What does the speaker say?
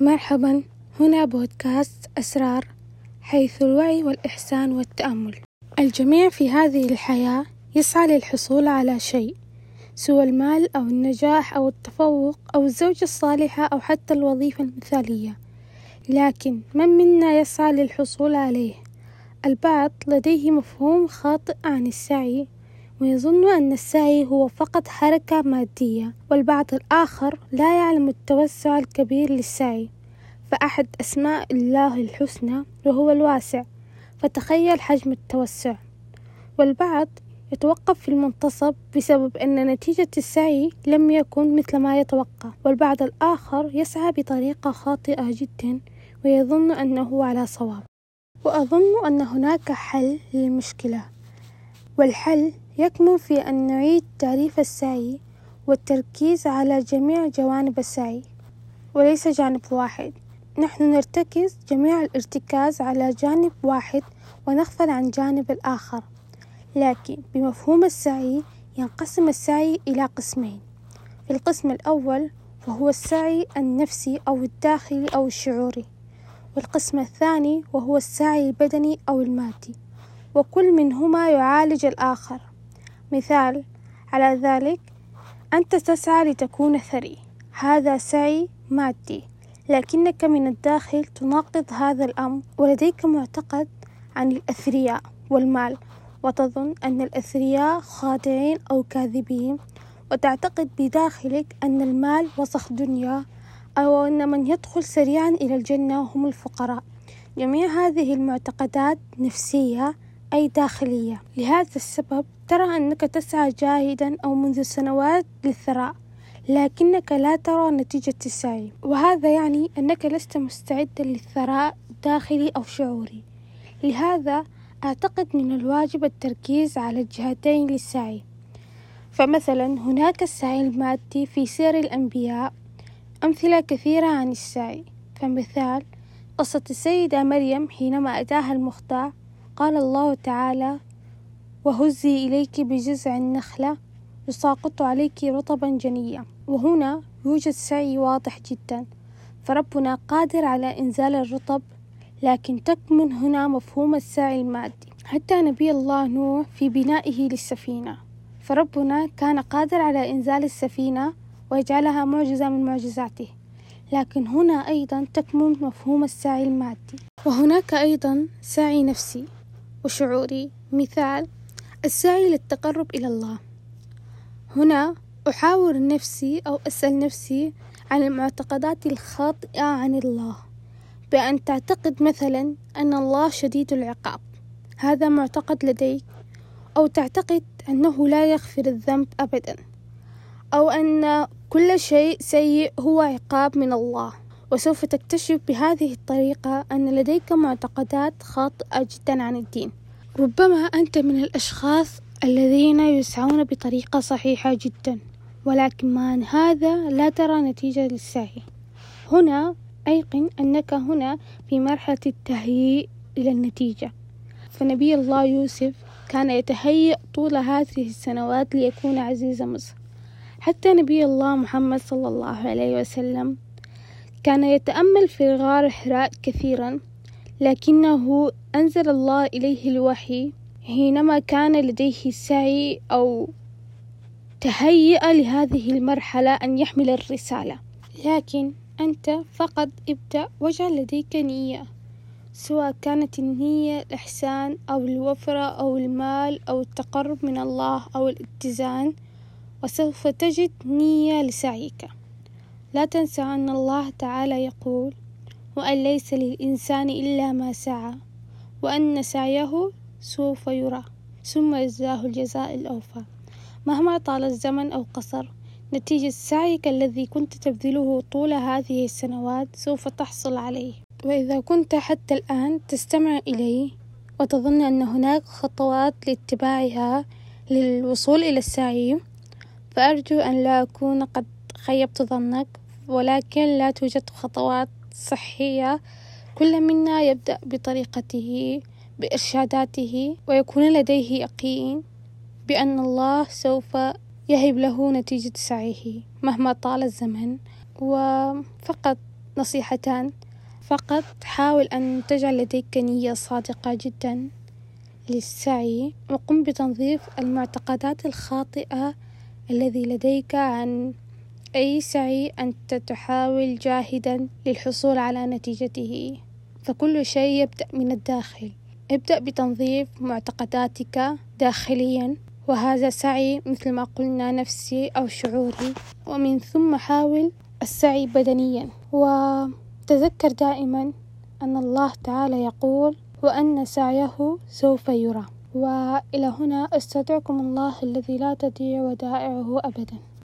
مرحبا. هنا بودكاست أسرار حيث الوعي والإحسان والتأمل. الجميع في هذه الحياة يسعى للحصول على شيء سوى المال أو النجاح أو التفوق أو الزوجة الصالحة أو حتى الوظيفة المثالية. لكن من منا يسعى للحصول عليه؟ البعض لديه مفهوم خاطئ عن السعي ويظن أن السعي هو فقط حركة مادية والبعض الآخر لا يعلم التوسع الكبير للسعي. فأحد أسماء الله الحسنى وهو الواسع فتخيل حجم التوسع. والبعض يتوقف في المنتصف بسبب أن نتيجة السعي لم يكن مثل ما يتوقع. والبعض الآخر يسعى بطريقة خاطئة جدا ويظن أنه على صواب. وأظن أن هناك حل للمشكلة. والحل يكمن في أن نعيد تعريف السعي والتركيز على جميع جوانب السعي وليس جانب واحد. نحن نرتكز جميع الارتكاز على جانب واحد ونغفل عن جانب الآخر. لكن بمفهوم السعي ينقسم السعي إلى قسمين. في القسم الأول وهو السعي النفسي أو الداخلي أو الشعوري. والقسم الثاني وهو السعي البدني أو المادي. وكل منهما يعالج الآخر. مثال. على ذلك أنت تسعى لتكون ثري. هذا سعي مادي. لكنك من الداخل تناقض هذا الأمر. ولديك معتقد عن الأثرياء والمال. وتظن أن الأثرياء خادعين أو كاذبين. وتعتقد بداخلك أن المال وسخ دنيا. أو أن من يدخل سريعا إلى الجنة هم الفقراء. جميع هذه المعتقدات نفسية أي داخلية. لهذا السبب ترى أنك تسعى جاهدا أو منذ سنوات للثراء لكنك لا ترى نتيجة السعي. وهذا يعني أنك لست مستعدا للثراء داخلي أو شعوري. لهذا أعتقد من الواجب التركيز على الجهتين للسعي. فمثلا هناك السعي المادي في سير الأنبياء أمثلة كثيرة عن السعي. فمثال قصة السيدة مريم حينما أتاها المخدع قال الله تعالى وهزي إليك بجذع النخلة يساقط عليك رطبا جنيا وهنا يوجد سعي واضح جدا. فربنا قادر على إنزال الرطب لكن تكمن هنا مفهوم السعي المادي. حتى نبي الله نوح في بنائه للسفينة. فربنا كان قادر على إنزال السفينة ويجعلها معجزة من معجزاته. لكن هنا أيضا تكمن مفهوم السعي المادي. وهناك أيضا سعي نفسي وشعوري. مثال السعي للتقرب إلى الله. هنا أحاور نفسي أو أسأل نفسي عن المعتقدات الخاطئة عن الله بأن تعتقد مثلا أن الله شديد العقاب. هذا معتقد لديك أو تعتقد أنه لا يغفر الذنب أبدا أو أن كل شيء سيء هو عقاب من الله. وسوف تكتشف بهذه الطريقة أن لديك معتقدات خاطئة جدا عن الدين. ربما أنت من الأشخاص الذين يسعون بطريقة صحيحة جدا ولكن مع هذا لا ترى نتيجة للسعي. هنا أيقن أنك هنا في مرحلة التهيئ إلى النتيجة. فنبي الله يوسف كان يتهيأ طول هذه السنوات ليكون عزيز مصر. حتى نبي الله محمد صلى الله عليه وسلم كان يتأمل في غار حراء كثيرا لكنه أنزل الله إليه الوحي حينما كان لديه سعي أو تهيأ لهذه المرحلة أن يحمل الرسالة. لكن أنت فقط ابدأ واجعل لديك نية سواء كانت النية الإحسان أو الوفرة أو المال أو التقرب من الله أو الاتزان وسوف تجد نية لسعيك. لا تنسى أن الله تعالى يقول وأن ليس للإنسان إلا ما سعى وأن سعيه سوف يرى ثم يجزاه الجزاء الأوفى. مهما طال الزمن أو قصر نتيجة سعيك الذي كنت تبذله طول هذه السنوات سوف تحصل عليه. وإذا كنت حتى الآن تستمع إلي وتظن أن هناك خطوات لاتباعها للوصول إلى السعي فأرجو أن لا أكون قد خيبت ظنك ولكن لا توجد خطوات صحية. كل منا يبدأ بطريقته بإرشاداته ويكون لديه يقين بأن الله سوف يهب له نتيجة سعيه مهما طال الزمن. وفقط نصيحتان. فقط حاول أن تجعل لديك نية صادقة جدا للسعي وقم بتنظيف المعتقدات الخاطئة الذي لديك عن أي سعي أنت تحاول جاهدا للحصول على نتيجته. فكل شيء يبدأ من الداخل. ابدأ بتنظيف معتقداتك داخليا وهذا سعي مثل ما قلنا نفسي أو شعوري. ومن ثم حاول السعي بدنيا. وتذكر دائما أن الله تعالى يقول وأن سعيه سوف يرى وإلى هنا أستودعكم الله الذي لا تضيع ودائعه أبدا.